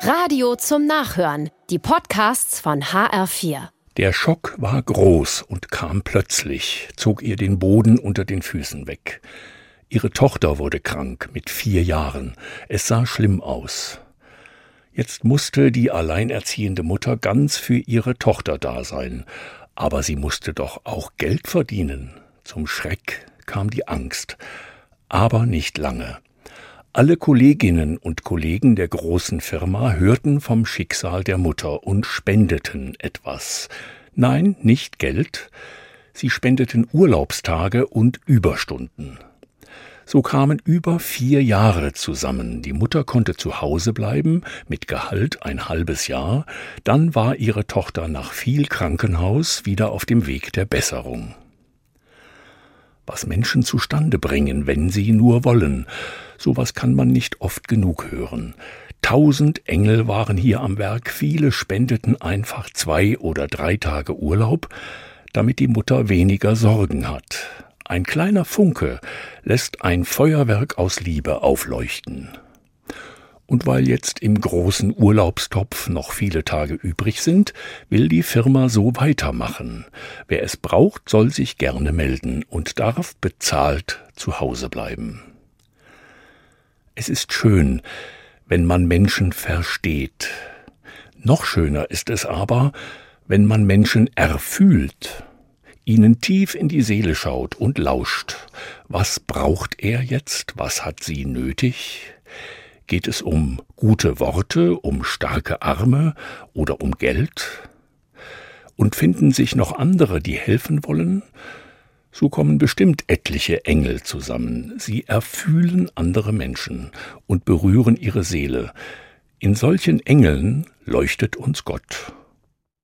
Radio zum Nachhören. Die Podcasts von HR4. Der Schock war groß und kam plötzlich, zog ihr den Boden unter den Füßen weg. Ihre Tochter wurde krank mit vier Jahren. Es sah schlimm aus. Jetzt musste die alleinerziehende Mutter ganz für ihre Tochter da sein, aber sie musste doch auch Geld verdienen. Zum Schreck kam die Angst, aber nicht lange. Alle Kolleginnen und Kollegen der großen Firma hörten vom Schicksal der Mutter und spendeten etwas. Nein, nicht Geld, sie spendeten Urlaubstage und Überstunden. So kamen über vier Jahre zusammen. Die Mutter konnte zu Hause bleiben, mit Gehalt ein halbes Jahr, dann war ihre Tochter nach viel Krankenhaus wieder auf dem Weg der Besserung. Was Menschen zustande bringen, wenn sie nur wollen, Sowas kann man nicht oft genug hören. Tausend Engel waren hier am Werk, viele spendeten einfach zwei oder drei Tage Urlaub, damit die Mutter weniger Sorgen hat. Ein kleiner Funke lässt ein Feuerwerk aus Liebe aufleuchten. Und weil jetzt im großen Urlaubstopf noch viele Tage übrig sind, will die Firma so weitermachen. Wer es braucht, soll sich gerne melden und darf bezahlt zu Hause bleiben. Es ist schön, wenn man Menschen versteht. Noch schöner ist es aber, wenn man Menschen erfühlt, ihnen tief in die Seele schaut und lauscht. Was braucht er jetzt? Was hat sie nötig? Geht es um gute Worte, um starke Arme oder um Geld? Und finden sich noch andere, die helfen wollen? So kommen bestimmt etliche Engel zusammen. Sie erfühlen andere Menschen und berühren ihre Seele. In solchen Engeln leuchtet uns Gott.